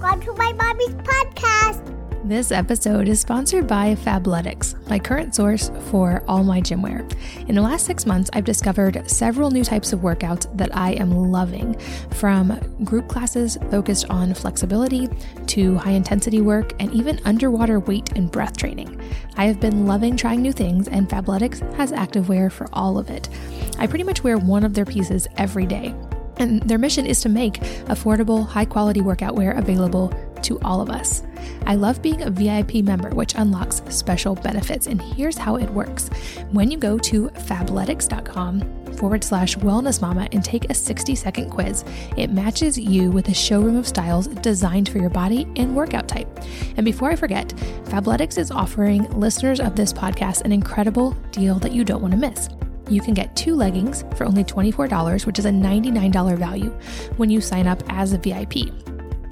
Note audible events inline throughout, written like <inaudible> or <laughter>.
Welcome to my mommy's podcast. This episode is sponsored by Fabletics, my current source for all my gym wear. In the last six months, I've discovered several new types of workouts that I am loving, from group classes focused on flexibility to high intensity work and even underwater weight and breath training. I have been loving trying new things, and Fabletics has activewear for all of it. I pretty much wear one of their pieces every day. And their mission is to make affordable, high quality workout wear available to all of us. I love being a VIP member, which unlocks special benefits. And here's how it works when you go to fabletics.com forward slash wellness mama and take a 60 second quiz, it matches you with a showroom of styles designed for your body and workout type. And before I forget, Fabletics is offering listeners of this podcast an incredible deal that you don't want to miss you can get two leggings for only $24, which is a $99 value when you sign up as a VIP.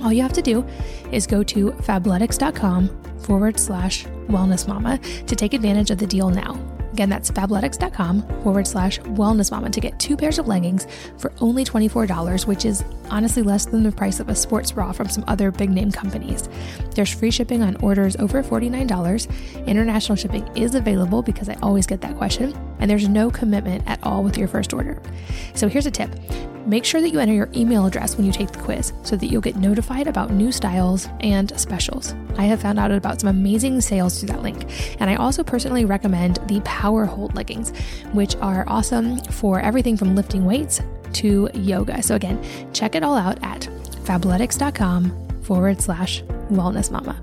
All you have to do is go to fabletics.com forward slash wellness mama to take advantage of the deal now. Again, that's fabletics.com forward slash wellness mama to get two pairs of leggings for only $24, which is honestly less than the price of a sports bra from some other big name companies. There's free shipping on orders over $49. International shipping is available because I always get that question, and there's no commitment at all with your first order. So here's a tip make sure that you enter your email address when you take the quiz so that you'll get notified about new styles and specials. I have found out about some amazing sales through that link, and I also personally recommend the Power Hold leggings, which are awesome for everything from lifting weights to yoga. So, again, check it all out at fabletics.com forward slash wellness mama.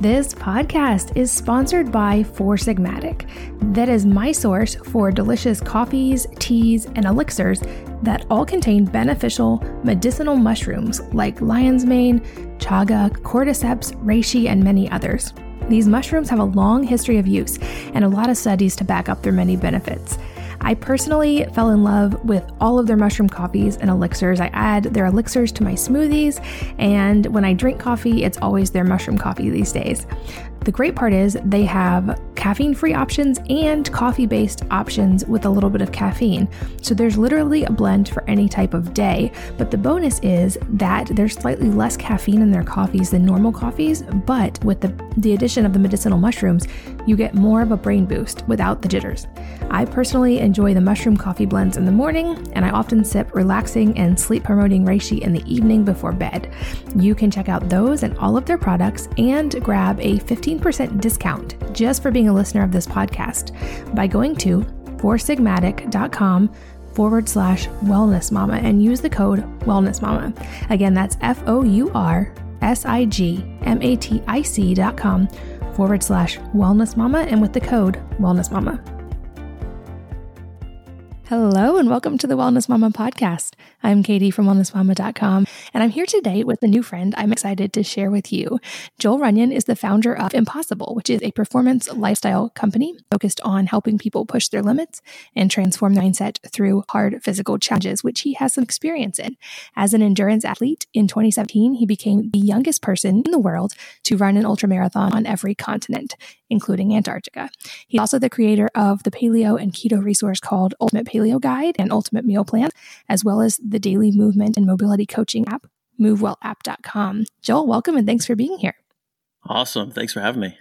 This podcast is sponsored by Four Sigmatic. That is my source for delicious coffees, teas, and elixirs that all contain beneficial medicinal mushrooms like lion's mane, chaga, cordyceps, reishi, and many others. These mushrooms have a long history of use and a lot of studies to back up their many benefits. I personally fell in love with all of their mushroom coffees and elixirs. I add their elixirs to my smoothies, and when I drink coffee, it's always their mushroom coffee these days. The great part is they have caffeine free options and coffee based options with a little bit of caffeine. So there's literally a blend for any type of day. But the bonus is that there's slightly less caffeine in their coffees than normal coffees. But with the, the addition of the medicinal mushrooms, you get more of a brain boost without the jitters. I personally enjoy the mushroom coffee blends in the morning, and I often sip relaxing and sleep promoting reishi in the evening before bed. You can check out those and all of their products and grab a 15 15% discount just for being a listener of this podcast by going to foursigmatic.com forward slash wellness mama and use the code wellness mama. Again, that's F O U R S I G M A T I C dot com forward slash wellness mama and with the code wellness mama. Hello, and welcome to the Wellness Mama podcast. I'm Katie from wellnessmama.com, and I'm here today with a new friend I'm excited to share with you. Joel Runyon is the founder of Impossible, which is a performance lifestyle company focused on helping people push their limits and transform their mindset through hard physical challenges, which he has some experience in. As an endurance athlete in 2017, he became the youngest person in the world to run an ultramarathon on every continent, including Antarctica. He's also the creator of the paleo and keto resource called Ultimate Paleo Guide and Ultimate Meal Plan, as well as the daily movement and mobility coaching app, movewellapp.com. Joel, welcome and thanks for being here. Awesome. Thanks for having me.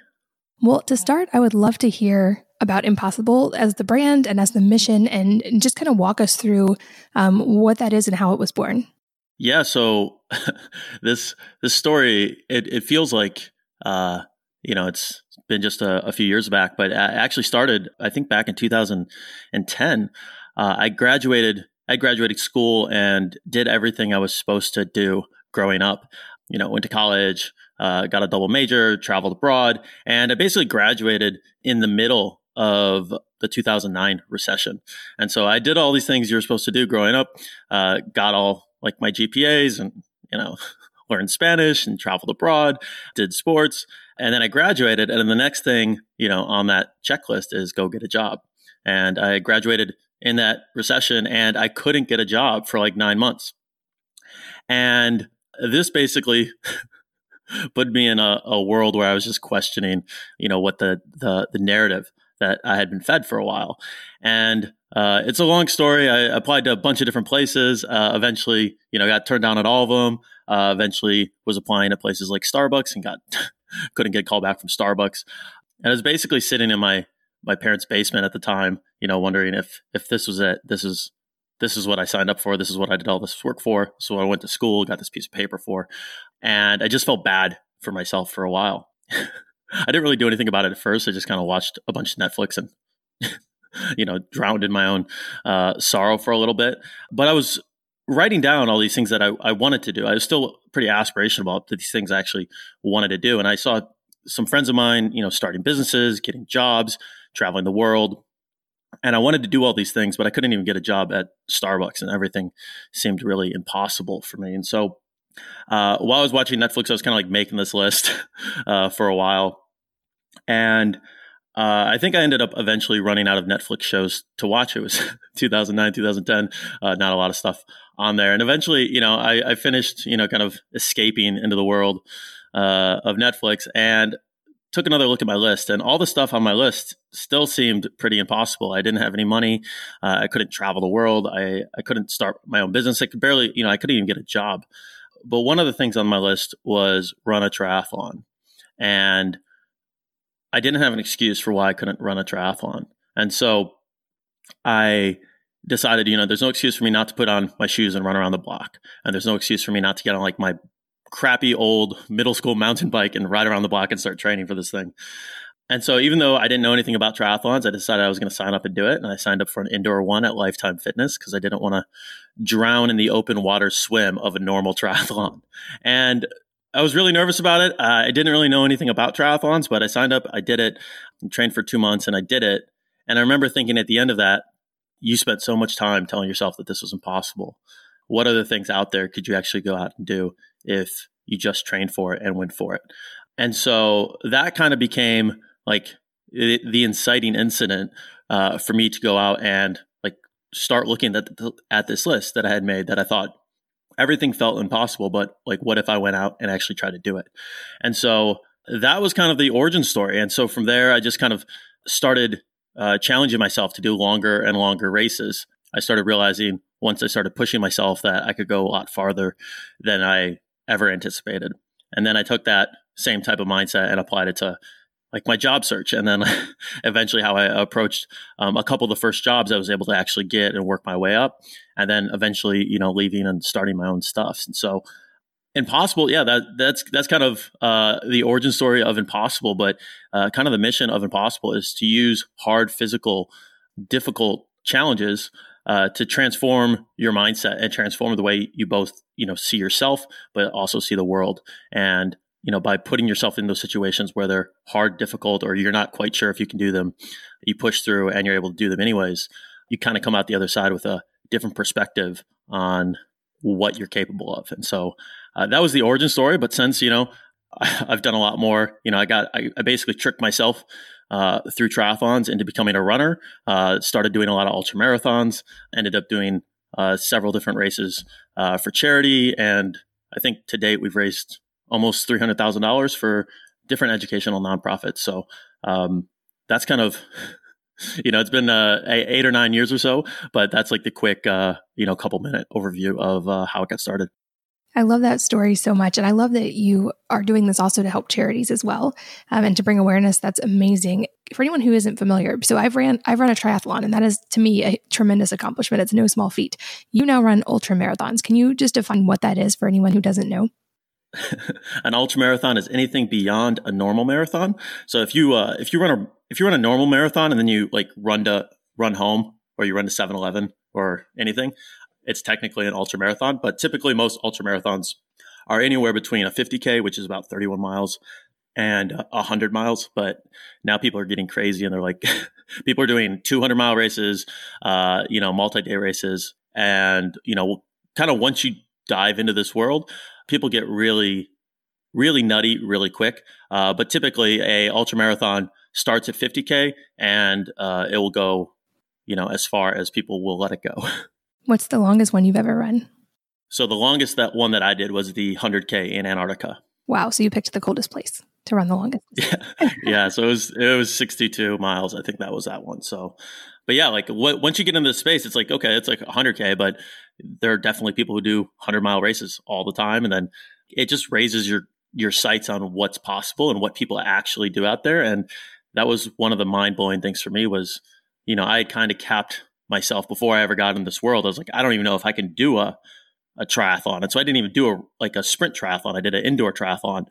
Well, to start, I would love to hear about Impossible as the brand and as the mission and, just kind of walk us through um, what that is and how it was born. Yeah, so <laughs> this this story it, it feels like uh, you know it's been just a, a, few years back, but I actually started I think back in 2010. Uh, I graduated I graduated school and did everything I was supposed to do growing up. You know, went to college, uh, got a double major, traveled abroad, and I basically graduated in the middle of the 2009 recession. And so I did all these things you're supposed to do growing up, uh, got all like my GPAs and, you know, learned Spanish and traveled abroad, did sports. And then I graduated. And then the next thing, you know, on that checklist is go get a job. And I graduated in that recession and I couldn't get a job for like nine months. And this basically <laughs> put me in a, a, world where I was just questioning, you know, what the, the, the narrative that I had been fed for a while. And uh, it's a long story. I applied to a bunch of different places. Uh, eventually, you know, got turned down at all of them. Uh, eventually, was applying to places like Starbucks and got <laughs> couldn't get called back from Starbucks. And I was basically sitting in my my parents' basement at the time, you know, wondering if if this was it. This is this is what I signed up for. This is what I did all this work for. So I went to school, got this piece of paper for, and I just felt bad for myself for a while. <laughs> I didn't really do anything about it at first. I just kind of watched a bunch of Netflix and, <laughs> you know, drowned in my own uh, sorrow for a little bit. But I was writing down all these things that I, I wanted to do. I was still pretty aspirational about these things I actually wanted to do. And I saw some friends of mine, you know, starting businesses, getting jobs, traveling the world. And I wanted to do all these things, but I couldn't even get a job at Starbucks, and everything seemed really impossible for me. And so uh, while I was watching Netflix, I was kind of like making this list <laughs> uh, for a while. And uh, I think I ended up eventually running out of Netflix shows to watch. It was <laughs> 2009, 2010, uh, not a lot of stuff on there. And eventually, you know, I, I finished, you know, kind of escaping into the world uh, of Netflix and took another look at my list. And all the stuff on my list still seemed pretty impossible. I didn't have any money. Uh, I couldn't travel the world. I, I couldn't start my own business. I could barely, you know, I couldn't even get a job. But one of the things on my list was run a triathlon. And I didn't have an excuse for why I couldn't run a triathlon. And so I decided, you know, there's no excuse for me not to put on my shoes and run around the block. And there's no excuse for me not to get on like my crappy old middle school mountain bike and ride around the block and start training for this thing. And so, even though I didn't know anything about triathlons, I decided I was going to sign up and do it. And I signed up for an indoor one at Lifetime Fitness because I didn't want to drown in the open water swim of a normal <laughs> triathlon. And I was really nervous about it. Uh, I didn't really know anything about triathlons, but I signed up, I did it, trained for two months, and I did it. And I remember thinking at the end of that, you spent so much time telling yourself that this was impossible. What other things out there could you actually go out and do if you just trained for it and went for it? And so that kind of became like the, the inciting incident uh, for me to go out and like start looking at the, at this list that I had made that I thought everything felt impossible, but like what if I went out and actually tried to do it? And so that was kind of the origin story. And so from there, I just kind of started uh, challenging myself to do longer and longer races. I started realizing once I started pushing myself that I could go a lot farther than I ever anticipated. And then I took that same type of mindset and applied it to like my job search and then <laughs> eventually how i approached um, a couple of the first jobs i was able to actually get and work my way up and then eventually you know leaving and starting my own stuff. And so impossible yeah that that's that's kind of uh, the origin story of impossible but uh, kind of the mission of impossible is to use hard physical difficult challenges uh, to transform your mindset and transform the way you both you know see yourself but also see the world. And you know, by putting yourself in those situations where they're hard, difficult, or you're not quite sure if you can do them, you push through and you're able to do them anyways. You kind of come out the other side with a different perspective on what you're capable of. And so uh, that was the origin story. But since, you know, <laughs> I, have done a lot more, you know, I got, I, I basically tricked myself uh, through triathlons into becoming a runner, uh, started doing a lot of ultra marathons, ended up doing uh, several different races uh, for charity. And I think to date we've raised almost three hundred thousand dollars for different educational nonprofits. So um, that's kind of <laughs> you know it's been uh, eight or nine years or so, but that's like the quick uh, you know couple minute overview of uh, how it got started. I love that story so much. And I love that you are doing this also to help charities as well um, and to bring awareness. That's amazing. For anyone who isn't familiar, so I've ran I've run a triathlon and that is to me a tremendous accomplishment. It's no small feat. You now run ultra marathons. Can you just define what that is for anyone who doesn't know? <laughs> an ultra marathon is anything beyond a normal marathon. So if you uh, if you run a if you run a normal marathon and then you like run to run home or you run to 7-Eleven or anything, it's technically an ultra marathon. But typically, most ultra marathons are anywhere between a 50k, which is about 31 miles, and a 100 miles. But now people are getting crazy and they're like, <laughs> people are doing 200 mile races, uh, you know, multi day races, and you know, kind of once you dive into this world people get really, really nutty really quick. Uh, but typically, a ultra marathon starts at 50k and uh, it will go, you know, as far as people will let it go. <laughs> What's the longest one you've ever run? So the longest that one that I did was the 100k in Antarctica. Wow! So you picked the coldest place to run the longest. <laughs> Yeah, yeah. So it was it was 62 miles. I think that was that one. So, but yeah, like what, once you get into the space, it's like okay, it's like 100k, but there are definitely people who do 100 mile races all the time, and then it just raises your your sights on what's possible and what people actually do out there. And that was one of the mind blowing things for me was, you know, I had kind of capped myself before I ever got in this world. I was like, I don't even know if I can do a a triathlon. And so I didn't even do a like a sprint triathlon. I did an indoor triathlon.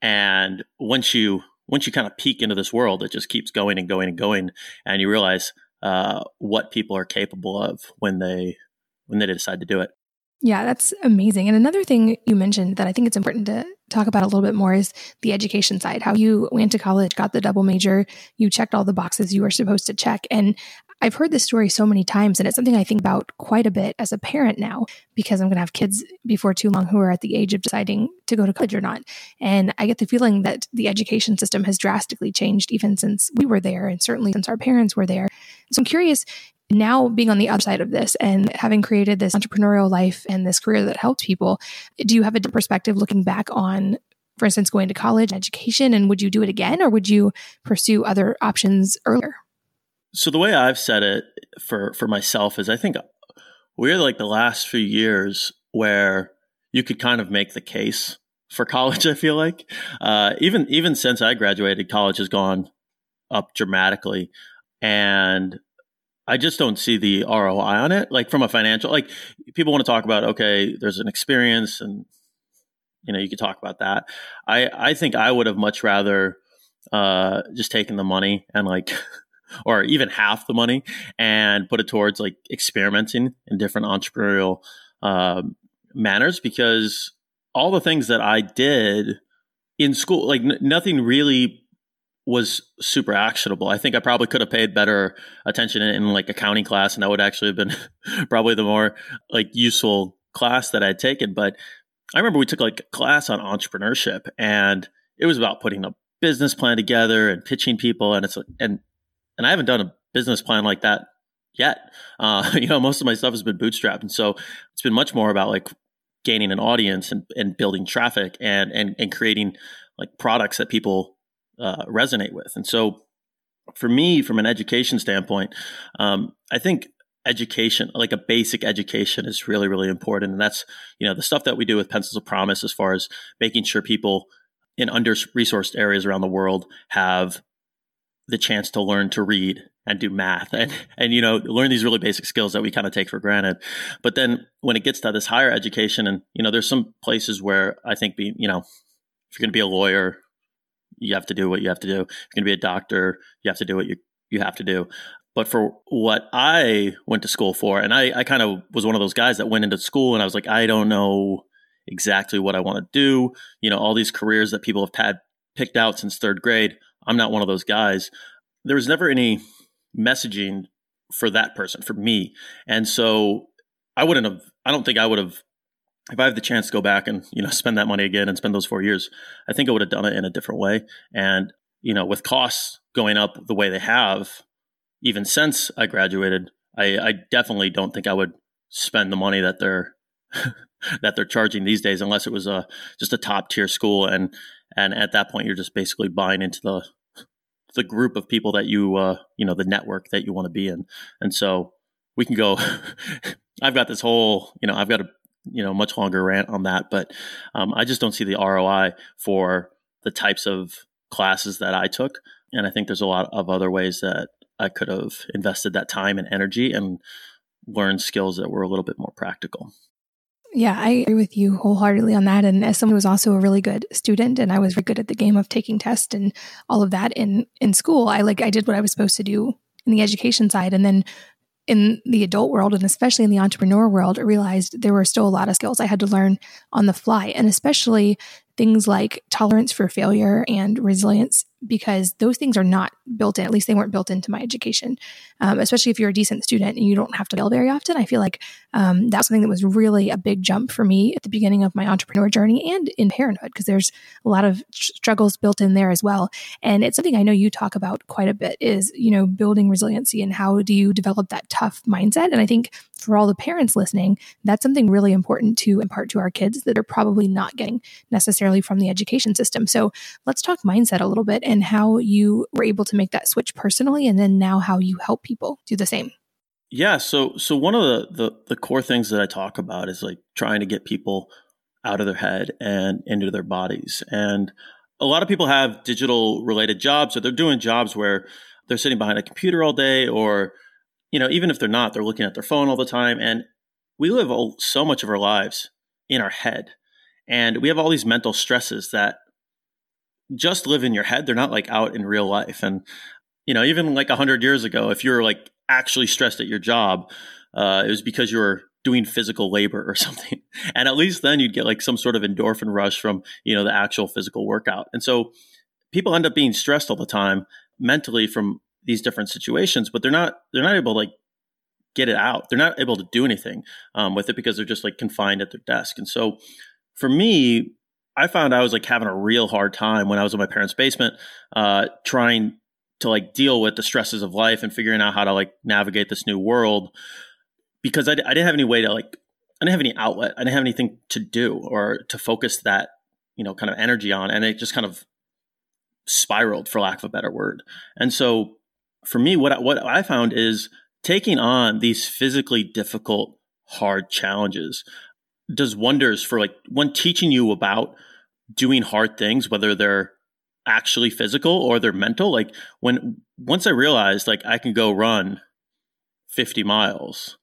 And once you once you kind of peek into this world, it just keeps going and going and going, and you realize uh, what people are capable of when they when they decide to do it. Yeah, that's amazing. And another thing you mentioned that I think it's important to talk about a little bit more is the education side. How you went to college, got the double major, you checked all the boxes you were supposed to check. And I've heard this story so many times, and it's something I think about quite a bit as a parent now because I'm going to have kids before too long who are at the age of deciding to go to college or not. And I get the feeling that the education system has drastically changed even since we were there, and certainly since our parents were there. So I'm curious now being on the other side of this and having created this entrepreneurial life and this career that helped people, do you have a perspective looking back on, for instance, going to college, education, and would you do it again or would you pursue other options earlier? So the way I've said it for for myself is I think we're like the last few years where you could kind of make the case for college. <laughs> I feel like uh, even even since I graduated, college has gone up dramatically, and I just don't see the ROI on it. Like from a financial, like people want to talk about, okay, there's an experience and, you know, you could talk about that. I, I think I would have much rather, uh, just taken the money and like, <laughs> or even half the money and put it towards like experimenting in different entrepreneurial, uh, manners because all the things that I did in school, like n- nothing really was super actionable. I think I probably could have paid better attention in, in, like accounting class, and that would actually have been <laughs> probably the more like useful class that I'd taken. But I remember we took like a class on entrepreneurship, and it was about putting a business plan together and pitching people, and it's and and I haven't done a business plan like that yet. Uh, <laughs> you know, most of my stuff has been bootstrapped, and so it's been much more about like gaining an audience and, and building traffic and and and creating like products that people uh, resonate with. And so, for me, from an education standpoint, um, I think education, like a basic education, is really, really important. And that's you know the stuff that we do with Pencils of Promise, as far as making sure people in under resourced areas around the world have the chance to learn to read and do math and and you know learn these really basic skills that we kind of take for granted but then when it gets to this higher education and you know there's some places where i think be you know if you're going to be a lawyer you have to do what you have to do. If you're going to be a doctor, you have to do what you, you have to do. But for what I went to school for, and I, I kind of was one of those guys that went into school and I was like, I don't know exactly what I want to do. You know, all these careers that people have had picked out since third grade. I'm not one of those guys. There was never any messaging for that person, for me. And so I wouldn't have, I don't think I would have if I have the chance to go back and you know <laughs> spend that money again and spend those four years, I think I would have done it in a different way. And you know, with costs going up the way they have, even since I graduated, I, I definitely don't think I would spend the money that they're <laughs> that they're charging these days, unless it was a just a top tier school. And and at that point, you're just basically buying into the the group of people that you uh, you know the network that you want to be in. And so we can go. <laughs> I've got this whole you know I've got a you know much longer rant on that, but um, I just don't see the ROI for the types of classes that I took, and I think there's a lot of other ways that I could have invested that time and energy and learned skills that were a little bit more practical. Yeah, I agree with you wholeheartedly on that. And as someone who was also a really good student and I was very good at the game of taking tests and all of that in in school, I like I did what I was supposed to do in the education side. And then in the adult world and especially in the entrepreneur world, I realized there were still a lot of skills I had to learn on the fly, and especially things like tolerance for failure and resilience because those things are not built in. At least they weren't built into my education, um, especially if you're a decent student and you don't have to fail very often. I feel like um, that's something that was really a big jump for me at the beginning of my entrepreneur journey and in parenthood because there's a lot of struggles built in there as well. And it's something I know you talk about quite a bit is, you know, building resiliency and how do you develop that tough mindset. And I think for all the parents listening, that's something really important to impart to our kids that are probably not getting necessarily from the education system. So let's talk mindset a little bit and how you were able to make that switch personally and then now how you help people do the same. Yeah, so so one of the, the the core things that I talk about is like trying to get people out of their head and into their bodies. And a lot of people have digital related jobs or they're doing jobs where they're sitting behind a computer all day or you know, even if they're not, they're looking at their phone all the time and we live so much of our lives in our head. And we have all these mental stresses that just live in your head. They're not like out in real life. And you know, even like 100 years ago, if you were like actually stressed at your job, uh, it was because you were doing physical labor or <laughs> something. And at least then you'd get like some sort of endorphin rush from, you know, the actual physical workout. And so people end up being stressed all the time mentally from these different situations, but they're not, they're not able to like get it out. They're not able to do anything um, with it because they're just like confined at their desk. And so for me, I found I was like having a real hard time when I was in my parents' basement, uh, trying to like deal with the stresses of life and figuring out how to like navigate this new world because I, I didn't have any way to like I didn't have any outlet. I didn't have anything to do or to focus that you know kind of energy on, and it just kind of spiraled, for lack of a better word. And so for me, what I, what I found is taking on these physically difficult, hard challenges does wonders for like one teaching you about doing hard things, whether they're actually physical or they're mental. Like when once I realized like I can go run 50 miles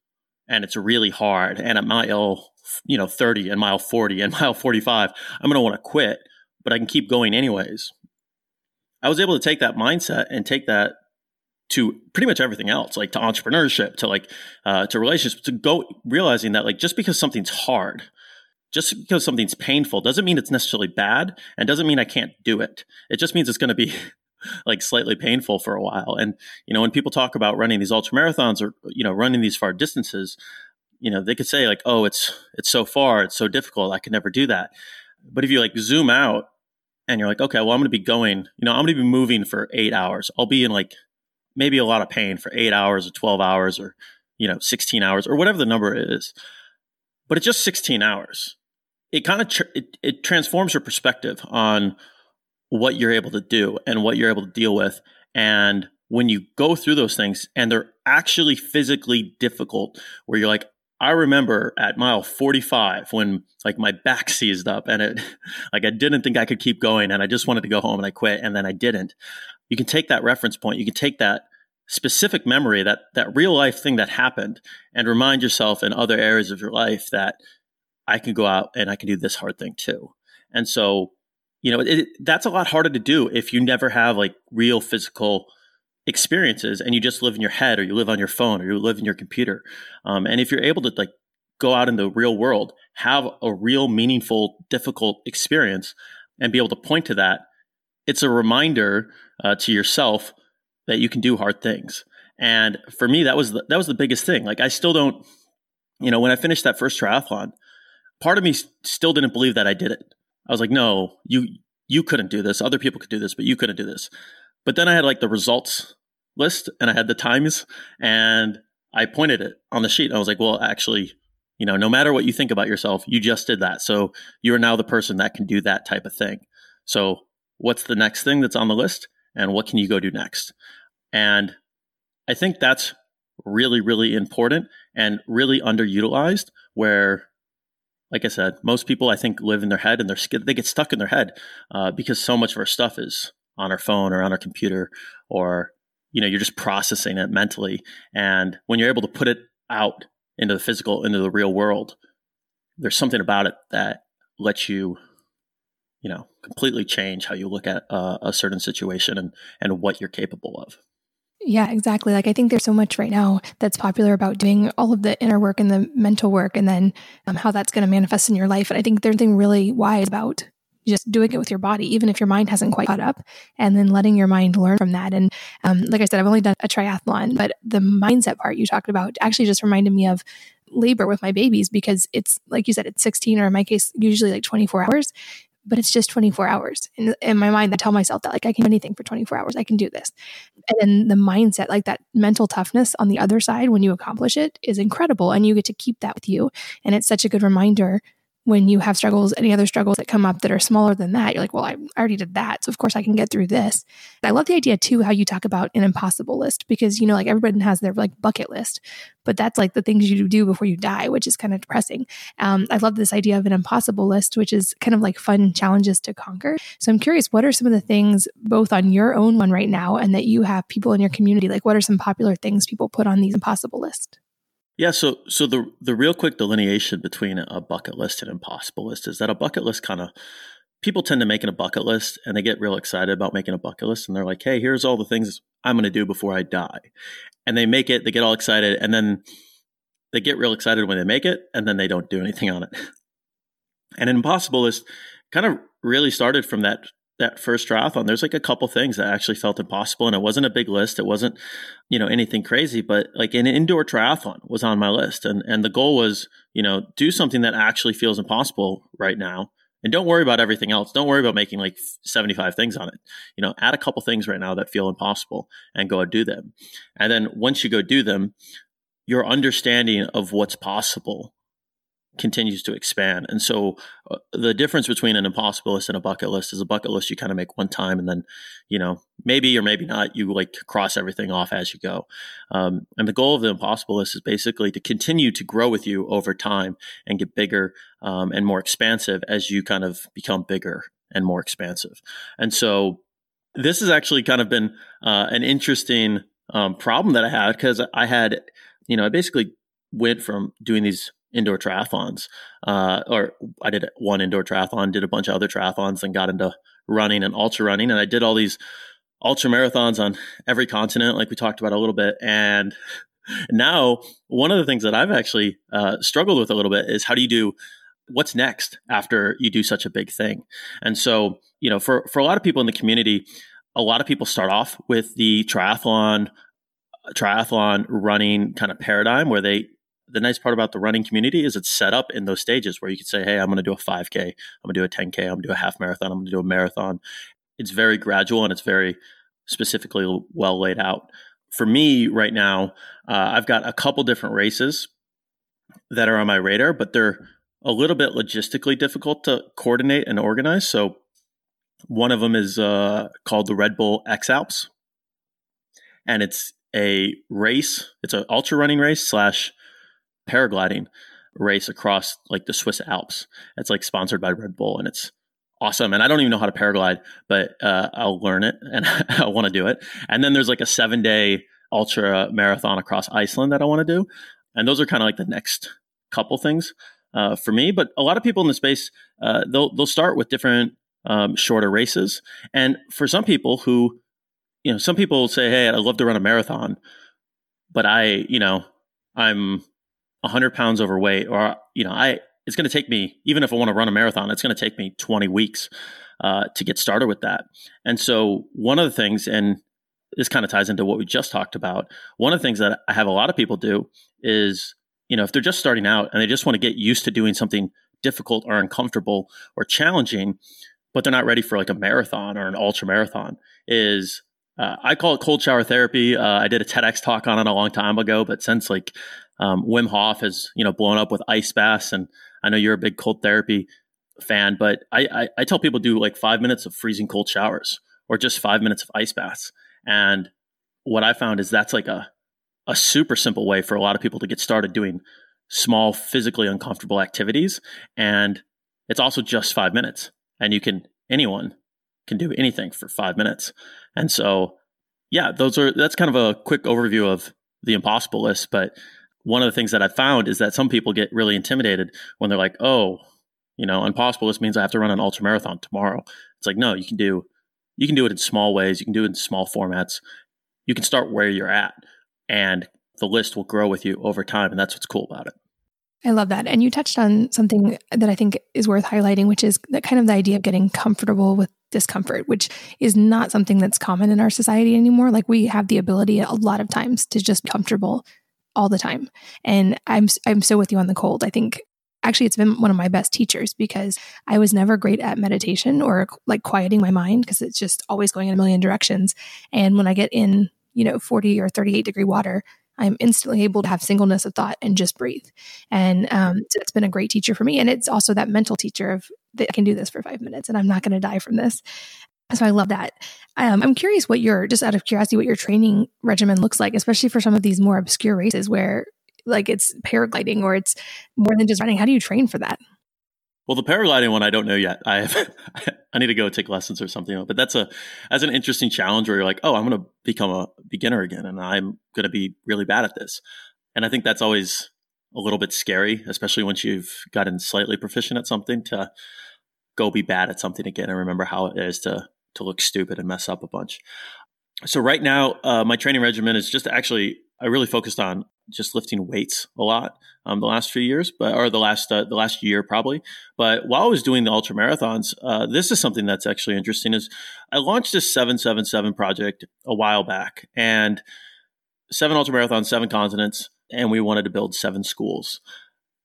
and it's really hard and at mile you know 30 and mile 40 and <laughs> mile 45 I'm going to want to quit, but I can keep going anyways. I was able to take that mindset and take that to pretty much everything else, like to entrepreneurship, to like uh, to relationships, to go realizing that like just because something's hard just because something's painful doesn't mean it's necessarily bad and doesn't mean I can't do it. It just means it's going to be <laughs> like slightly painful for a while. And, you know, when people talk about running these ultra marathons or, you know, running these far distances, you know, they could say like, oh, it's, it's so far, it's so difficult. I could never do that. But if you like zoom out and you're like, okay, well, I'm going to be going, you know, I'm going to be moving for eight hours. I'll be in like maybe a lot of pain for eight hours or 12 hours or, you know, 16 hours or whatever the number is. But it's just 16 hours it kind of tr- it, it transforms your perspective on what you're able to do and what you're able to deal with and when you go through those things and they're actually physically difficult where you're like i remember at mile 45 when like my back <laughs> seized up and it <laughs> like i didn't think i could keep going and i just wanted to go home and i quit and then i didn't you can take that reference point you can take that specific memory that that real life thing that happened and remind yourself in other areas of your life that I can go out and I can do this hard thing too. And so, you know, it, that's a lot harder to do if you never have like real physical experiences and you just live in your head or you live on your phone or you live in your computer. Um, and if you're able to like go out in the real world, have a real meaningful, difficult experience and be able to point to that, it's a reminder uh, to yourself that you can do hard things. And for me, that was the, that was the biggest thing. Like I still don't, you know, when I finished that first triathlon, part of me still didn't believe that I did it. I was like, no, you you couldn't do this. Other people could do this, but you couldn't do this. But then I had like the results list and I had the times and I pointed it on the sheet. I was like, well, actually, you know, no matter what you think about yourself, you just did that. So you are now the person that can do that type of thing. So what's the next thing that's on the list and what can you go do next? And I think that's really, really important and really underutilized where like I said, most people I think live in their head and they're they get stuck in their head uh, because so much of our stuff is on our phone or on our computer, or you know you're just processing it mentally. And when you're able to put it out into the physical, into the real world, there's something about it that lets you, you know, completely change how you look at uh, a certain situation and and what you're capable of. Yeah, exactly. Like I think there's so much right now that's popular about doing all of the inner work and the mental work and then um, how that's going to manifest in your life. And I think there's something really wise about just doing it with your body, even if your mind hasn't quite caught up, and then letting your mind learn from that. And um, like I said, I've only done a triathlon, but the mindset part you talked about actually just reminded me of labor with my babies because it's like you said, it's 16 or in my case, usually like 24 hours but it's just 24 hours. In, in my mind, I tell myself that like I can do anything for 24 hours. I can do this. And then the mindset, like that mental toughness on the other side when you accomplish it is incredible. And you get to keep that with you. And it's such a good reminder when you have struggles, any other struggles that come up that are smaller than that, you're like, well, I already did that. So of course I can get through this. I love the idea too, how you talk about an impossible list because, you know, like everybody has their like bucket list, but that's like the things you do before you die, which is kind of depressing. Um, I love this idea of an impossible list, which is kind of like fun challenges to conquer. So I'm curious, what are some of the things both on your own one right now and that you have people in your community? Like what are some popular things people put on these impossible lists? Yeah, so so the the real quick delineation between a bucket list and impossible list is that a bucket list kind of people tend to make a bucket list and they get real excited about making a bucket list and they're like, "Hey, here's all the things I'm going to do before I die." And they make it, they get all excited and then they get real excited when they make it and then they don't do anything on it. <laughs> And an impossible list kind of really started from that that first triathlon, there's like a couple things that actually felt impossible. And it wasn't a big list. It wasn't, you know, anything crazy, but like an indoor triathlon was on my list. And, and the goal was, you know, do something that actually feels impossible right now. And don't worry about everything else. Don't worry about making like 75 things on it. You know, add a couple things right now that feel impossible and go and do them. And then once you go do them, your understanding of what's possible continues to expand. And so uh, the difference between an impossible list and a bucket list is a bucket list you kind of make one time and then, you know, maybe or maybe not, you like cross everything off as you go. Um, and the goal of the impossible list is basically to continue to grow with you over time and get bigger um, and more expansive as you kind of become bigger and more expansive. And so this has actually kind of been uh, an interesting um, problem that I had because I had, you know, I basically went from doing these indoor triathlons. Uh, or I did one indoor triathlon, did a bunch of other triathlons, and got into running and ultra running. And I did all these ultra marathons on every continent, like we talked about a little bit. And now, one of the things that I've actually uh, struggled with a little bit is how do you do what's next after you do such a big thing? And so, you know, for for a lot of people in the community, a lot of people start off with the triathlon triathlon running kind of paradigm where they the nice part about the running community is it's set up in those stages where you could say, hey, I'm going to do a 5K, I'm going to do a 10K, I'm going to do a half marathon, I'm going to do a marathon. It's very gradual and it's very specifically well laid out. For me right now, uh, I've got a couple different races that are on my radar, but they're a little bit logistically difficult to coordinate and organize. So one of them is uh, called the Red Bull X Alps, and it's a race. It's an ultra running race slash paragliding race across like the Swiss Alps. It's like sponsored by Red Bull and it's awesome. And I don't even know how to paraglide, but uh, I'll learn it and <laughs> I want to do it. And then there's like a seven day ultra marathon across Iceland that I want to do. And those are kind of like the next couple things uh, for me. But a lot of people in the space, uh, they'll, they'll start with different um, shorter races. And for some people who, you know, some people say, Hey, I'd love to run a marathon, but I, you know, I'm 100 pounds overweight or you know i it's going to take me even if i want to run a marathon it's going to take me 20 weeks uh, to get started with that and so one of the things and this kind of ties into what we just talked about one of the things that i have a lot of people do is you know if they're just starting out and they just want to get used to doing something difficult or uncomfortable or challenging but they're not ready for like a marathon or an ultra marathon is uh, I call it cold shower therapy. Uh, I did a TEDx talk on it a long time ago, but since like um, Wim Hof has you know blown up with ice baths, and I know you're a big cold therapy fan, but I, I, I tell people do like five minutes of freezing cold showers or just five minutes of ice baths. And what I found is that's like a a super simple way for a lot of people to get started doing small physically uncomfortable activities. And it's also just 5 minutes. And you can anyone can do anything for 5 minutes. And so yeah those are that's kind of a quick overview of the impossible list but one of the things that I found is that some people get really intimidated when they're like, oh, you know, impossible. This means I have to run an ultra marathon tomorrow. It's like, no, you can do, you can do it in small ways. You can do it in small formats. You can start where you're at and the list will grow with you over time. And that's what's cool about it. I love that. And you touched on something that I think is worth highlighting, which is that kind of the idea of getting comfortable with discomfort, which is not something that's common in our society anymore. Like we have the ability a lot of times to just be comfortable all the time. And I'm I'm so with you on the cold. I think actually it's been one of my best teachers because I was never great at meditation or like quieting my mind because it's just always going in a million directions. And when I get in, you know, 40 or 38 degree water, I'm instantly able to have singleness of thought and just breathe. And um, so it's been a great teacher for me. And it's also that mental teacher of that I can do this for five minutes and I'm not going to die from this. So I love that. Um, I'm curious what your, just out of curiosity, what your training regimen looks like, especially for some of these more obscure races where like it's paragliding or it's more than just running. How do you train for that? Well, the paragliding one, I don't know yet. I have, <laughs> I need to go take lessons or something. But that's a as an interesting challenge where you're like, oh, I'm going to become a beginner again, and I'm going to be really bad at this. And I think that's always a little bit scary, especially once you've gotten slightly proficient at something to go be bad at something again and remember how it is to to look stupid and mess up a bunch. So right now, uh, my training regimen is just actually I really focused on just lifting weights a lot um, the last few years, but or the last uh, the last year probably. But while I was doing the ultra marathons, uh, this is something that's actually interesting. Is I launched this seven seven seven project a while back, and seven ultra marathons, seven continents, and we wanted to build seven schools.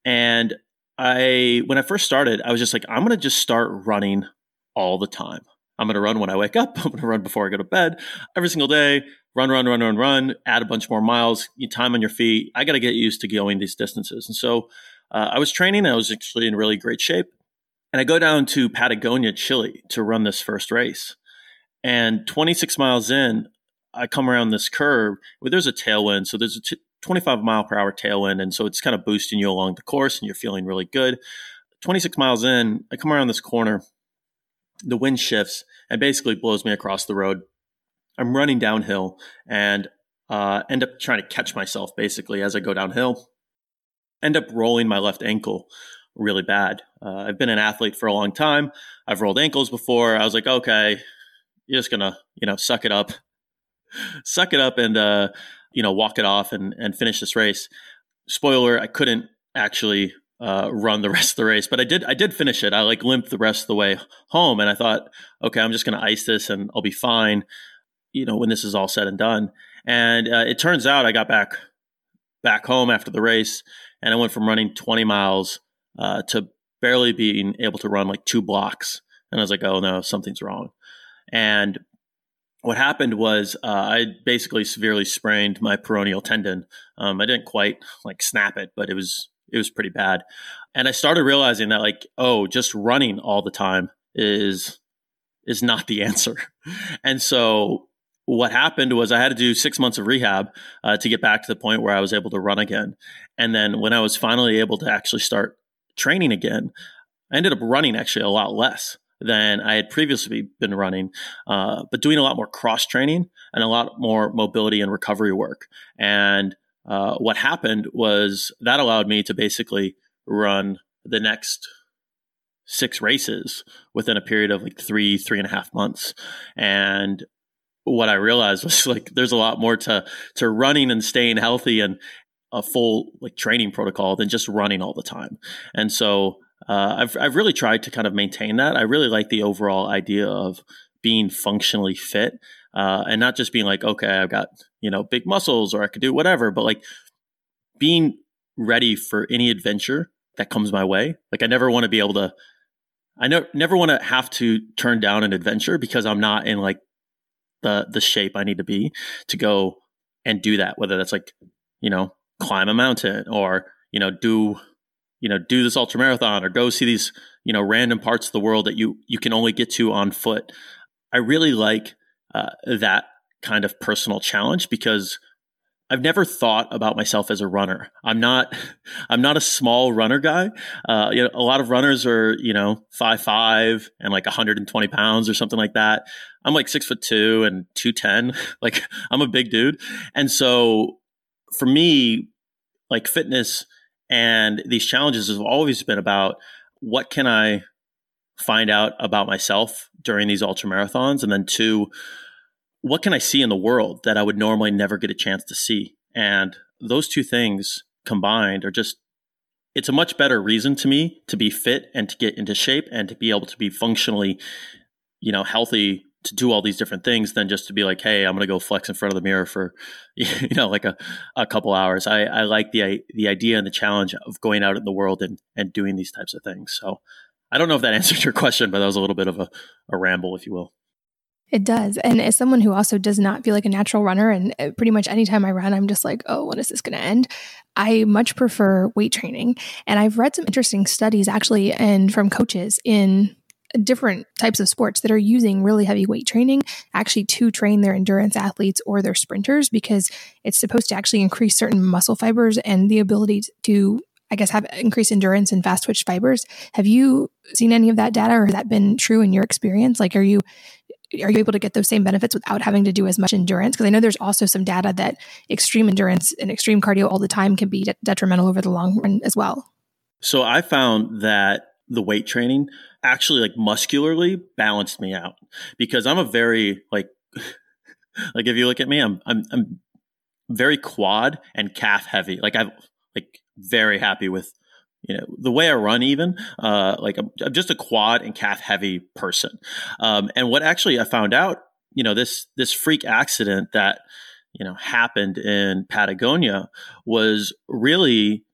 And I when I first started, I was just like, I'm going to just start running all the time. I'm going to run when I wake up. <laughs> I'm going to run before I go to bed every single day run, run, run, run, run, add a bunch more miles, time on your feet. I got to get used to going these distances. And so uh, I was training. I was actually in really great shape. And I go down to Patagonia, Chile to run this first race. And 26 miles in, I come around this curve there's a tailwind. So there's a t- 25 mile per hour tailwind. And so it's kind of boosting you along the course and you're feeling really good. 26 miles in, I come around this corner, the wind shifts and basically blows me across the road I'm running downhill and uh, end up trying to catch myself basically as I go downhill. End up rolling my left ankle really bad. Uh, I've been an athlete for a long time. I've rolled ankles before. I was like, okay, you're just gonna, you know, suck it up, <laughs> suck it up, and uh, you know, walk it off and and finish this race. Spoiler: I couldn't actually uh, run the <laughs> rest of the race, but I did. I did finish it. I like limped the rest of the way home, and I thought, okay, I'm just gonna ice this and I'll be fine you know, when this is all said and done. And uh, it turns out I got back back home after the race, and I went from running 20 miles uh, to barely being able to run like two blocks. And I was like, oh no, something's wrong. And what happened was uh, I basically severely sprained my peroneal tendon. Um, I didn't quite like snap it, but it was it was pretty bad. And I started realizing that like, oh, just running all the time is is not the answer. <laughs> And so what happened was I had to do six months of rehab uh, to get back to the point where I was able to run again. And then when I was finally able to actually start training again, I ended up running actually a lot less than I had previously been running, uh, but doing a lot more cross training and a lot more mobility and recovery work. And uh, what happened was that allowed me to basically run the next six races within a period of like three, three and a half months. And what I realized was <laughs> like there's a lot more to to running and staying healthy and a full like training protocol than just running all the time. And so uh, I've I've really tried to kind of maintain that. I really like the overall idea of being functionally fit uh, and not just being like okay I've got you know big muscles or I could do whatever, but like being ready for any adventure that comes my way. Like I never want to be able to I never want to have to turn down an adventure because I'm not in like the the shape I need to be to go and do that. Whether that's like you know climb a mountain or you know do you know do this ultra marathon or go see these you know random parts of the world that you you can only get to on foot. I really like uh, that kind of personal challenge because I've never thought about myself as a runner. I'm not, <laughs> I'm not a small runner guy. Uh, you know, a lot of runners are, you know, five five and like 120 pounds or something like that. I'm like six foot two and 210. <laughs> Like I'm a big dude. And so for me, like fitness and these challenges have always been about what can I find out about myself during these ultra marathons? And then two, what can I see in the world that I would normally never get a chance to see? And those two things combined are just it's a much better reason to me to be fit and to get into shape and to be able to be functionally, you know, healthy to do all these different things than just to be like, hey, I'm going to go flex in front of the mirror for, <laughs> you know, like a, a couple hours. I, I like the the idea and the challenge of going out in the world and and doing these types of things. So I don't know if that <laughs> answered your question, but that was a little bit of a, a ramble, if you will. It does. And as someone who also does not feel like a natural runner, and uh, pretty much anytime I run, I'm just like, oh, when is this going to end? I much prefer weight training. And I've read some interesting studies actually, and from coaches in different types of sports that are using really heavy weight training actually to train their endurance athletes or their sprinters because it's supposed to actually increase certain muscle fibers and the ability to I guess have increased endurance and fast twitch fibers. Have you seen any of that data or has that been true in your experience? Like are you are you able to get those same benefits without having to do as much endurance? Because I know there's also some data that extreme endurance and extreme cardio all the time can be de- detrimental over the long run as well. So I found that the weight training actually like muscularly balanced me out because I'm a very like <laughs> like if you look at me I'm I'm I'm very quad and calf heavy. Like I've like very happy with you know the way I run even uh like I'm, I'm just a quad and calf heavy person. Um and what actually I found out, you know, this this freak accident that you know happened in Patagonia was really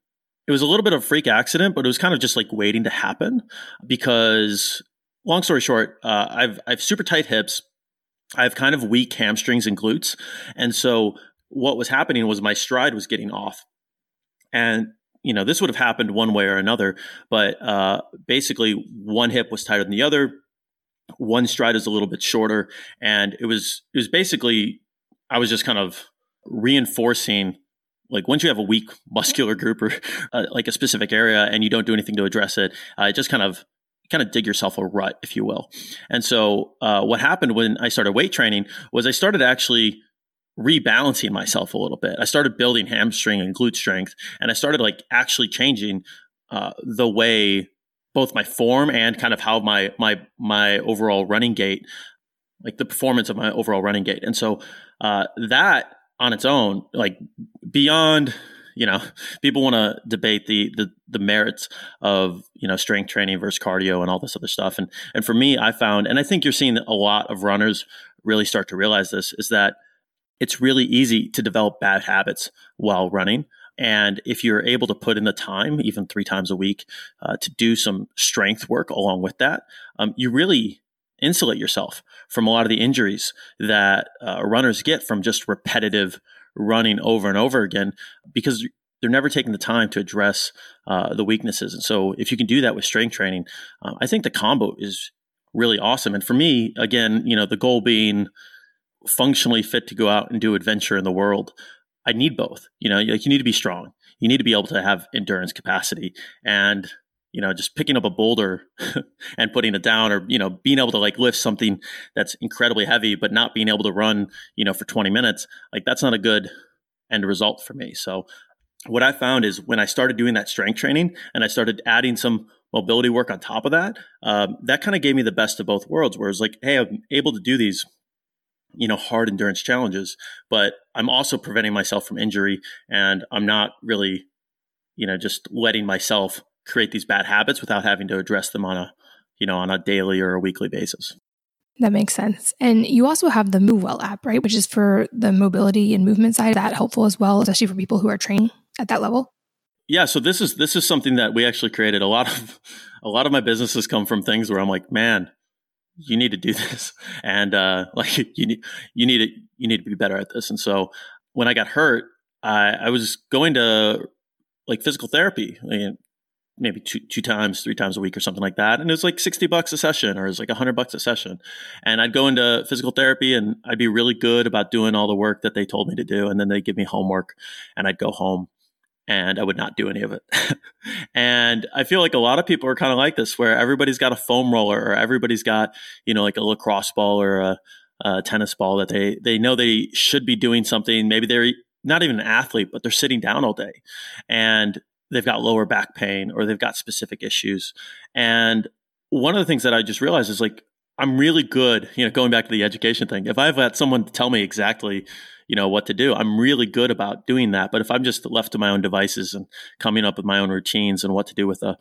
it was a little bit of a freak accident, but it was kind of just like waiting to happen because long story short, uh, I've I've super tight hips. I have kind of weak hamstrings and glutes. And so what was happening was my stride was getting off. And you know, this would have happened one way or another, but uh, basically one hip was tighter than the other. One stride is a little bit shorter, and it was it was basically I was just kind of reinforcing like once you have a weak <laughs> muscular group or uh, like a specific area and you don't do anything to address it, uh, it just kind of kind of dig yourself a rut, if you will. And so uh, what happened when I started weight training was I started actually rebalancing myself a little bit. I started building hamstring and glute strength, and I started like actually changing uh, the way both my form and kind of how my my my overall running gait, like the performance of my overall running gait. And so uh, that on its own, like beyond, you know, <laughs> people want to debate the, the the merits of you know strength training versus cardio and all this other stuff. And and for me, I found, and I think you're seeing a lot of runners really start to realize this is that it's really easy to develop bad habits while running. And if you're able to put in the time, even three times a week, uh, to do some strength work along with that, um, you really insulate yourself from a lot of the injuries that uh, runners get from just repetitive running over and over again because they're never taking the time to address uh, the weaknesses. And so, if you can do that with strength training, uh, I think the combo is really awesome. And for me, again, you know, the goal being functionally fit to go out and do adventure in the world. I need both. You know, like you need to be strong. You need to be able to have endurance capacity. And you know, just picking up a boulder <laughs> and putting it down or, you know, being able to like lift something that's incredibly heavy, but not being able to run, you know, for 20 minutes, like that's not a good end result for me. So what I found is when I started doing that strength training and I started adding some mobility work on top of that, um, that kind of gave me the best of both worlds where it's like, hey, I'm able to do these you know hard endurance challenges but i'm also preventing myself from injury and i'm not really you know just letting myself create these bad habits without having to address them on a you know on a daily or a weekly basis that makes sense. And you also have the MoveWell app, right? Which is for the mobility and movement side. That helpful as well, especially for people who are training at that level. Yeah. So this is this is something that we actually created. A lot of a lot of my businesses come from things where I'm like, man, you need to do <laughs> this, and uh, like <laughs> you need you need to you need to be better at this. And so when I got hurt, I, I was going to like physical therapy maybe two, two times, three times a week or something like that. And it was like 60 bucks a session or it was like 100 bucks a session. And I'd go into physical therapy and I'd be really good about doing all the work that they told me to do. And then they'd give me homework and I'd go home and I would not do any of it. <laughs> and I feel like a lot of people are kind of like this where everybody's got a foam roller or everybody's got, you know, like a lacrosse ball or a, a tennis ball that they, they know they should be doing something. Maybe they're not even an athlete, but they're sitting down all day. And they've got lower back pain or they've got specific issues. And one of the things that I just realized is like, I'm really good, you know, going back to the education thing. If I've got someone tell me exactly, you know, what to do. I'm really good about doing that. But if I'm just left to my own devices and coming up with my own routines and what to do with a,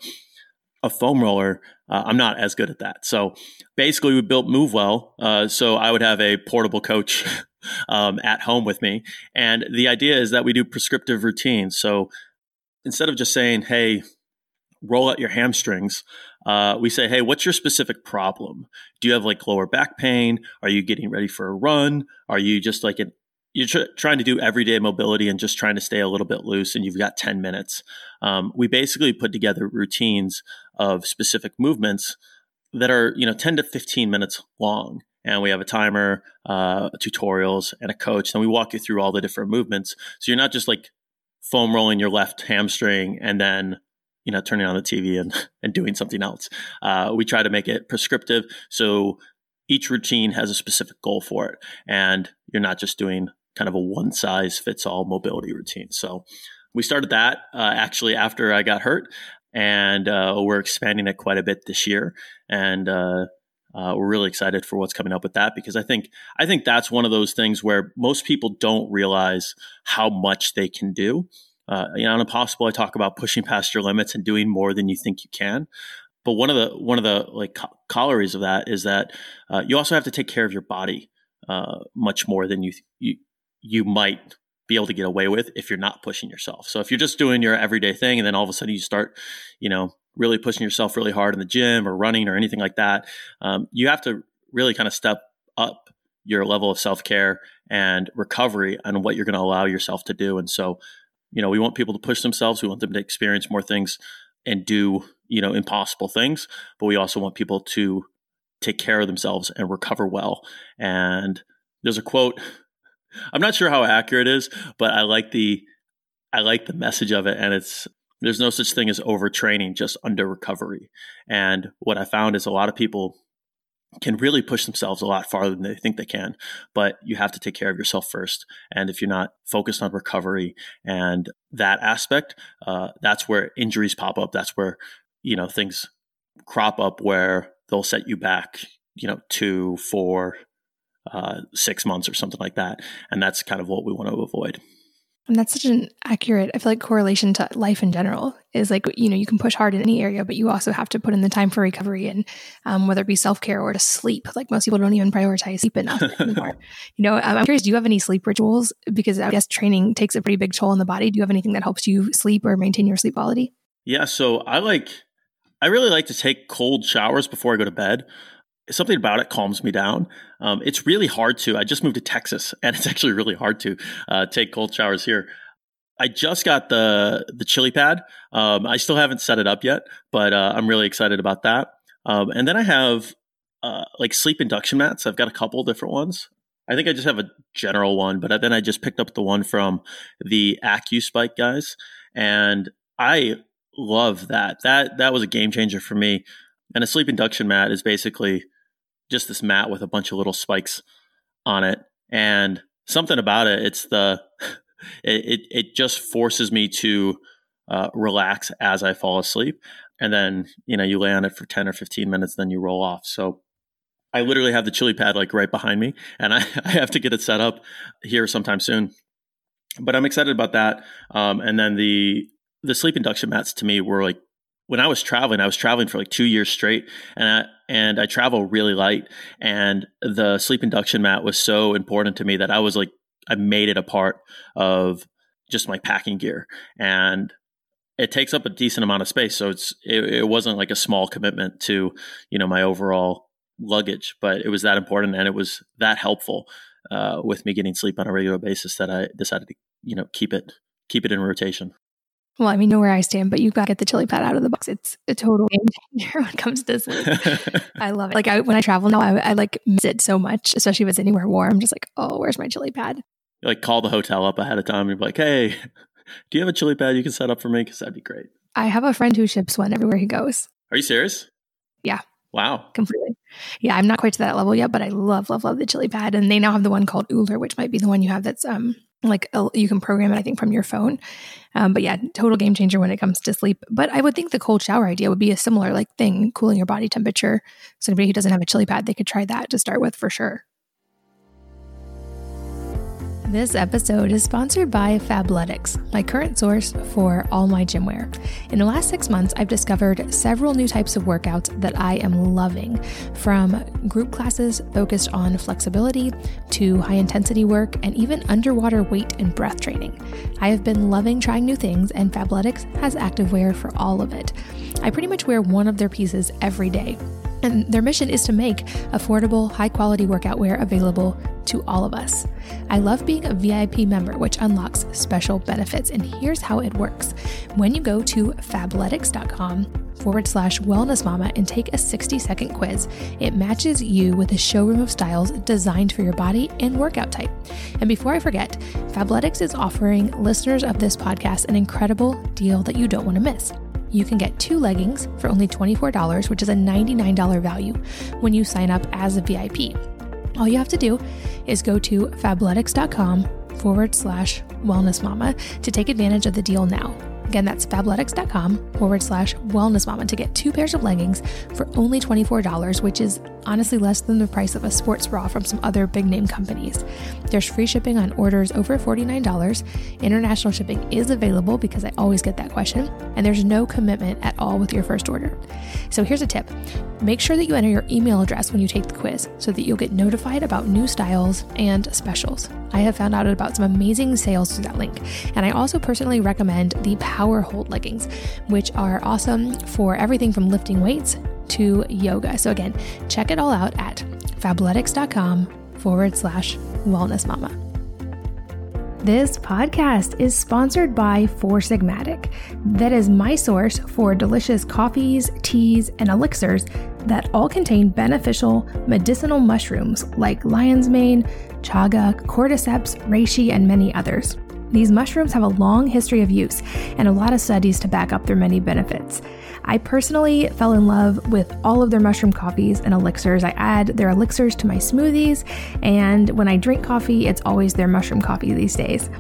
a foam roller, uh, I'm not as good at that. So basically, we built MoveWell. Uh, so I would have a portable coach <laughs> um, at home with me. And the idea is that we do prescriptive routines. So instead of just saying, hey, roll out your hamstrings, uh, we say, hey, what's your specific problem? Do you have like lower back pain? Are you getting ready for a run? Are you just like an you're tr- trying to do everyday mobility and just trying to stay a little bit loose and you've got 10 minutes. Um, we basically put together routines of specific movements that are you know 10 to 15 minutes long. And we have a timer uh, tutorials and a coach and we walk you through all the different movements. So you're not just like foam rolling your left hamstring and then you know turning on the tv and, <laughs> and doing something else. Uh, we try to make it prescriptive. So each routine has a specific goal for it and you're not just doing kind of a one size fits all mobility routine so we started that uh, actually after i got hurt and uh, we're expanding it quite a bit this year and uh, uh, we're really excited for what's coming up with that because I think I think that's one of those things where most people don't realize how much they can do. Uh, you know, on Impossible, I talk about pushing past your limits and doing more than you think you can. But one of the one of the like calories of that is that uh, you also have to take care of your body much more than you you you might be able to get away with if you're not pushing yourself. So if you're just doing your everyday thing and then all of a sudden you start, you know, really pushing yourself really hard in the gym or running or anything like that, um, you have to really kind of step up your level of self care and recovery and what you're going to allow yourself to do. And so, you know, we want people to push themselves. We want them to experience more things and do, you know, impossible things. But we also want people to take care of themselves and recover well. And there's a quote. I'm not sure how accurate it is, but I like the I like the message of it, and it's there's no such thing as overtraining, just under recovery. And what I found is a lot of people can really push themselves a lot farther than they think they can, but you have to take care of yourself first. And if you're not focused on recovery and that aspect, uh, that's where injuries pop up. That's where you know things crop up where they'll set you back, you know, two, four, uh, six months or something like that. And that's kind of what we want to avoid. And that's such an accurate, I feel like correlation to life in general is like, you know, you can push hard in any area, but you also have to put in the time for recovery and um, whether it be self care or to sleep. Like most people don't even prioritize sleep enough <laughs> anymore. you know, I'm curious, do you have any sleep rituals? Because I guess training takes a pretty big toll on the body. Do you have anything that helps you sleep or maintain your sleep quality? Yeah. So I like, I really like to take cold showers before I go to bed something about it calms me down. Um, it's really hard to. I just moved to Texas, <laughs> and it's actually really hard to uh, take cold showers here. I just got the the chili pad. Um, I still haven't set it up yet, but uh, I'm really excited about that. Um, and then I have uh, like sleep induction mats. I've got a couple different ones. I think I just have a general one, but then I just picked up the one from the AccuSpike guys, and I love that. That that was a game changer for me. And a sleep induction mat is basically just this mat with a bunch of little spikes on it. And something about it, it's the, <laughs> it, it, it just forces me to uh, relax as I fall asleep. And then, you know, you lay on it for 10 or 15 minutes, then you roll off. So I literally have the chili pad like right behind me and <laughs> I, I have to get it set up here sometime soon. But I'm excited about that. Um, and then the, the sleep induction mats to me were like when I was traveling, I was traveling for like two years straight, and I, and I travel really light. And the sleep induction mat was so important to me that I was like, I made it a part of just my packing gear, and it takes up a decent amount of space. So it's it, it wasn't like a small commitment to you know my overall luggage, but it was that important and it was that helpful uh, with me getting sleep on a regular basis that I decided to you know keep it keep it in rotation. Well, I mean, know where I stand, but you've got to get the chili pad out of the box. It's a total game changer <laughs> when it comes to sleep. <laughs> I love it. Like I, when I travel now, I, I, like miss it so much, especially if it's anywhere warm. I'm just like, oh, where's my chili pad? You like call the hotel up ahead of time. You're like, hey, do you have a chili pad you can set up for me? Because that'd be great. I have a friend who ships one everywhere he goes. Are you serious? Yeah. Wow. Completely. Yeah, I'm not quite to that level yet, but I love, love, love the chili pad. And they now have the one called Ooler, which might be the one you have that's um like you can program it i think from your phone um, but yeah total game changer when it comes to sleep but i would think the cold shower idea would be a similar like thing cooling your body temperature so anybody who doesn't have a chili pad they could try that to start with for sure This episode is sponsored by Fabletics, my current source for all my gym wear. In the last six months, I've discovered several new types of workouts that I am loving, from group classes focused on flexibility to high intensity work and even underwater weight and breath training. I have been loving trying new things, and Fabletics has activewear for all of it. I pretty much wear one of their pieces every day. And their mission is to make affordable, high quality workout wear available to all of us. I love being a VIP member, which unlocks special benefits. And here's how it works when you go to fabletics.com, forward slash wellness mama and take a 60 second quiz. It matches you with a showroom of styles designed for your body and workout type. And before I forget, Fabletics is offering listeners of this podcast an incredible deal that you don't want to miss you can get two leggings for only $24, which is a $99 value when you sign up as a VIP. All you have to do is go to fabletics.com forward slash wellness mama to take advantage of the deal now. Again, that's fabletics.com forward slash wellness mama to get two pairs of leggings for only $24, which is honestly less than the price of a sports bra from some other big name companies. There's free shipping on orders over $49. International shipping is available because I always get that question, and there's no commitment at all with your first order. So here's a tip make sure that you enter your email address when you take the quiz so that you'll get notified about new styles and specials. I have found out about some amazing sales through that link, and I also personally recommend the Power Hold leggings, which are awesome for everything from lifting weights to yoga. So, again, check it all out at fabletics.com forward slash wellness mama. This podcast is sponsored by Four Sigmatic. That is my source for delicious coffees, teas, and elixirs that all contain beneficial medicinal mushrooms like lion's mane, chaga, cordyceps, reishi, and many others. These mushrooms have a long history of use and a lot of studies to back up their many benefits. I personally fell in love with all of their mushroom coffees and elixirs. I add their elixirs to my smoothies, and when I drink coffee, it's always their mushroom coffee these days.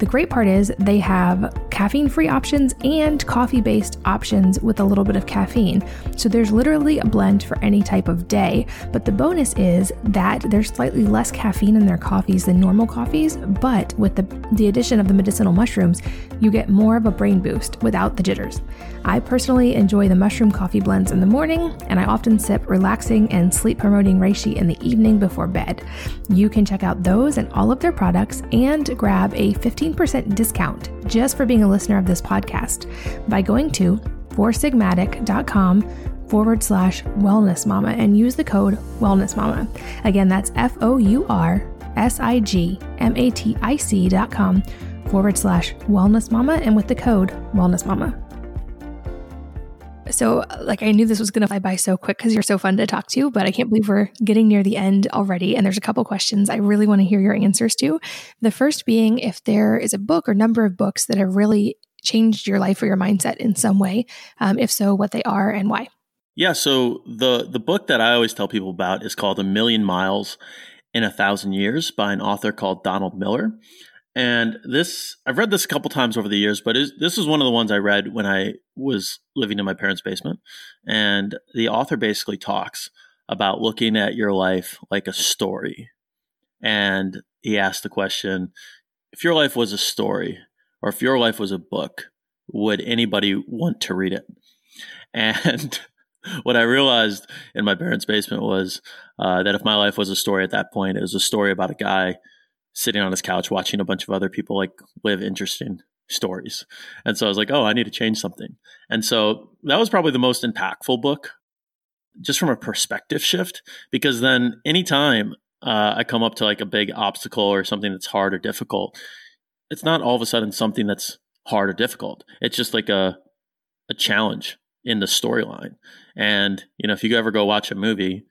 The great part is they have caffeine free options and coffee based options with a little bit of caffeine. So there's literally a blend for any type of day. But the bonus is that there's slightly less caffeine in their coffees than normal coffees, but with the, the addition of the medicinal mushrooms, you get more of a brain boost without the jitters. I personally enjoy the mushroom coffee blends in the morning, and I often sip relaxing and sleep promoting reishi in the evening before bed. You can check out those and all of their products and grab a 15 15% discount just for being a listener of this podcast by going to foursigmatic.com forward slash wellness mama and use the code wellness mama. Again, that's F O U R S I G M A T I C dot com forward slash wellness mama and with the code wellness mama. So, like, I knew this was going to fly by so quick because you're so fun to talk to, but I can't believe we're getting near the end already. And there's a couple questions I really want to hear your answers to. The first being if there is a book or number of books that have really changed your life or your mindset in some way. Um, if so, what they are and why. Yeah. So, the, the book that I always tell people about is called A Million Miles in a Thousand Years by an author called Donald Miller. And this, I've read this a couple times over the years, but this is one of the ones I read when I was living in my parents' basement. And the author basically talks about looking at your life like a story. And he asked the question if your life was a story, or if your life was a book, would anybody want to read it? And <laughs> what I realized in my parents' basement was uh, that if my life was a story at that point, it was a story about a guy sitting on his couch watching a bunch of other people like live interesting stories. And so I was like, oh, I need to change something. And so that was probably the most impactful book just from a perspective shift because then anytime uh, I come up to like a big obstacle or something that's hard or difficult, it's not all of a sudden something that's hard or difficult. It's just like a a challenge in the storyline. And you know, if you ever go watch a movie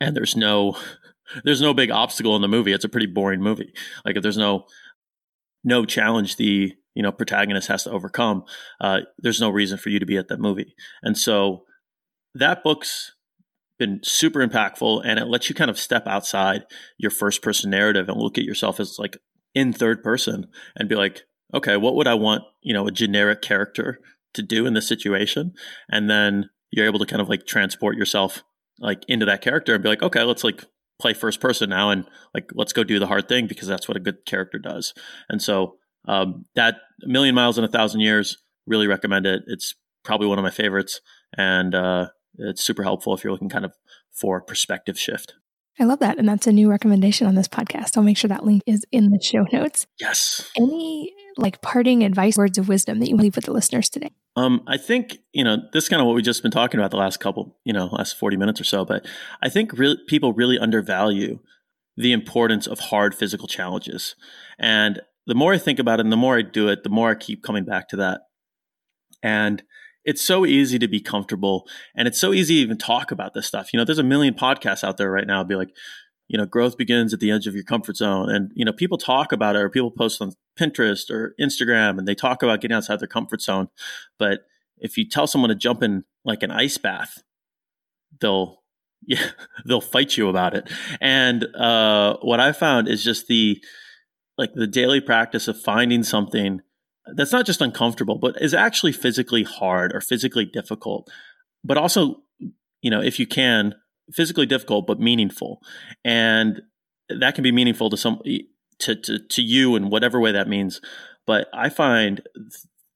and there's no there's no big obstacle in the movie. It's a pretty boring movie. Like if there's no no challenge the you know protagonist has to overcome, uh, there's no reason for you to be at that movie. And so that book's been super impactful, and it lets you kind of step outside your first person narrative and look at yourself as like in third person and be like, okay, what would I want you know a generic character to do in this situation, and then you're able to kind of like transport yourself like into that character and be like, okay, let's like play first person now and like let's go do the hard thing because that's what a good character does. And so um, that a million miles in a thousand years, really recommend it. It's probably one of my favorites, and uh, it's super helpful if you're looking kind of for perspective shift. I love that. And that's a new recommendation on this podcast. I'll make sure that link is in the show notes. Yes. Any like parting advice, words of wisdom that you leave with the listeners today? Um, I think, you know, this is kind of what we've just been talking about the last couple, you know, last 40 minutes or so, but I think re- people really undervalue the importance of hard physical challenges. And the more I think about it and the more I do it, the more I keep coming back to that. And it's so easy to be comfortable and it's so easy to even talk about this stuff. You know, there's a million podcasts out there right now. Be like, you know, growth begins at the edge of your comfort zone. And, you know, people talk about it or people post on Pinterest or Instagram and they talk about getting outside their comfort zone. But if you tell someone to jump in like an ice bath, they'll, <laughs> yeah, they'll fight you about it. And uh, what I found is just the, like the daily practice of finding something that's not just uncomfortable, but is actually physically hard or physically difficult, but also, you know, if you can, physically difficult but meaningful, and that can be meaningful to some to to, to you in whatever way that means. But I find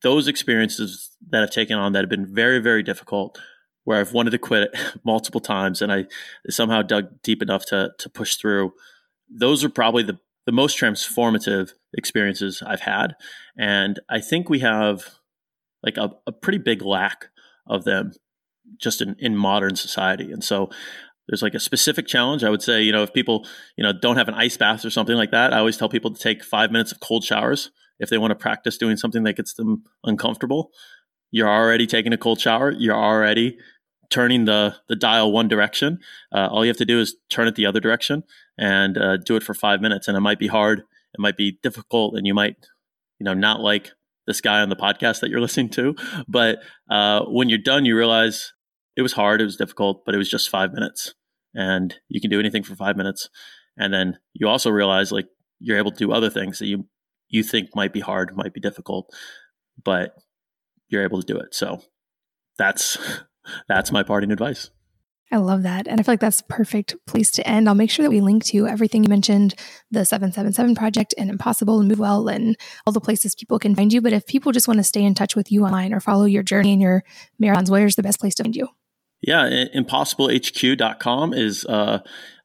those experiences that I've taken on that have been very very difficult, where I've wanted to quit <laughs> multiple times, and I somehow dug deep enough to to push through. Those are probably the the most transformative experiences I've had. And I think we have like a, a pretty big lack of them just in, in modern society. And so there's like a specific challenge. I would say, you know, if people, you know, don't have an ice bath or something like that, I always tell people to take five minutes of cold showers if they want to practice doing something that gets them uncomfortable. You're already taking a cold shower. You're already turning the the dial one direction. Uh, all you have to do is turn it the other direction and uh, do it for five minutes. And it might be hard, it might be difficult, and you might, you know, not like this guy on the podcast that you're <laughs> listening to. But uh, when you're done, you realize it was hard, it was difficult, but it was just five minutes, and you can do anything for five minutes. And then you also realize like you're able to do other things that you you think might be hard, might be difficult, but you're able to do it. So that's <laughs> that's my parting advice. I love that. And I feel like that's a perfect place to end. I'll make sure that we link to everything you mentioned the 777 project and Impossible and Move Well and all the places people can find you. But if people just want to stay in touch with you online or follow your journey and your marathons, where's the best place to find you? Yeah, impossiblehq.com is uh,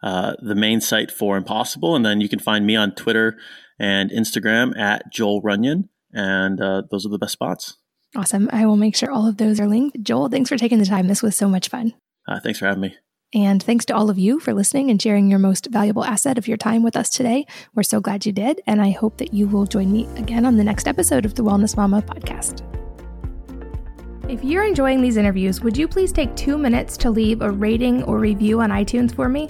uh, the main site for Impossible. And then you can find me on Twitter and Instagram at Joel Runyon. And uh, those are the best spots. Awesome. I will make sure all of those are linked. Joel, thanks for taking the time. This was so much fun. Uh, thanks for having me. And thanks to all of you for listening and sharing your most valuable asset of your time with us today. We're so glad you did. And I hope that you will join me again on the next episode of the Wellness Mama podcast. If you're enjoying these interviews, would you please take two minutes to leave a rating or review on iTunes for me?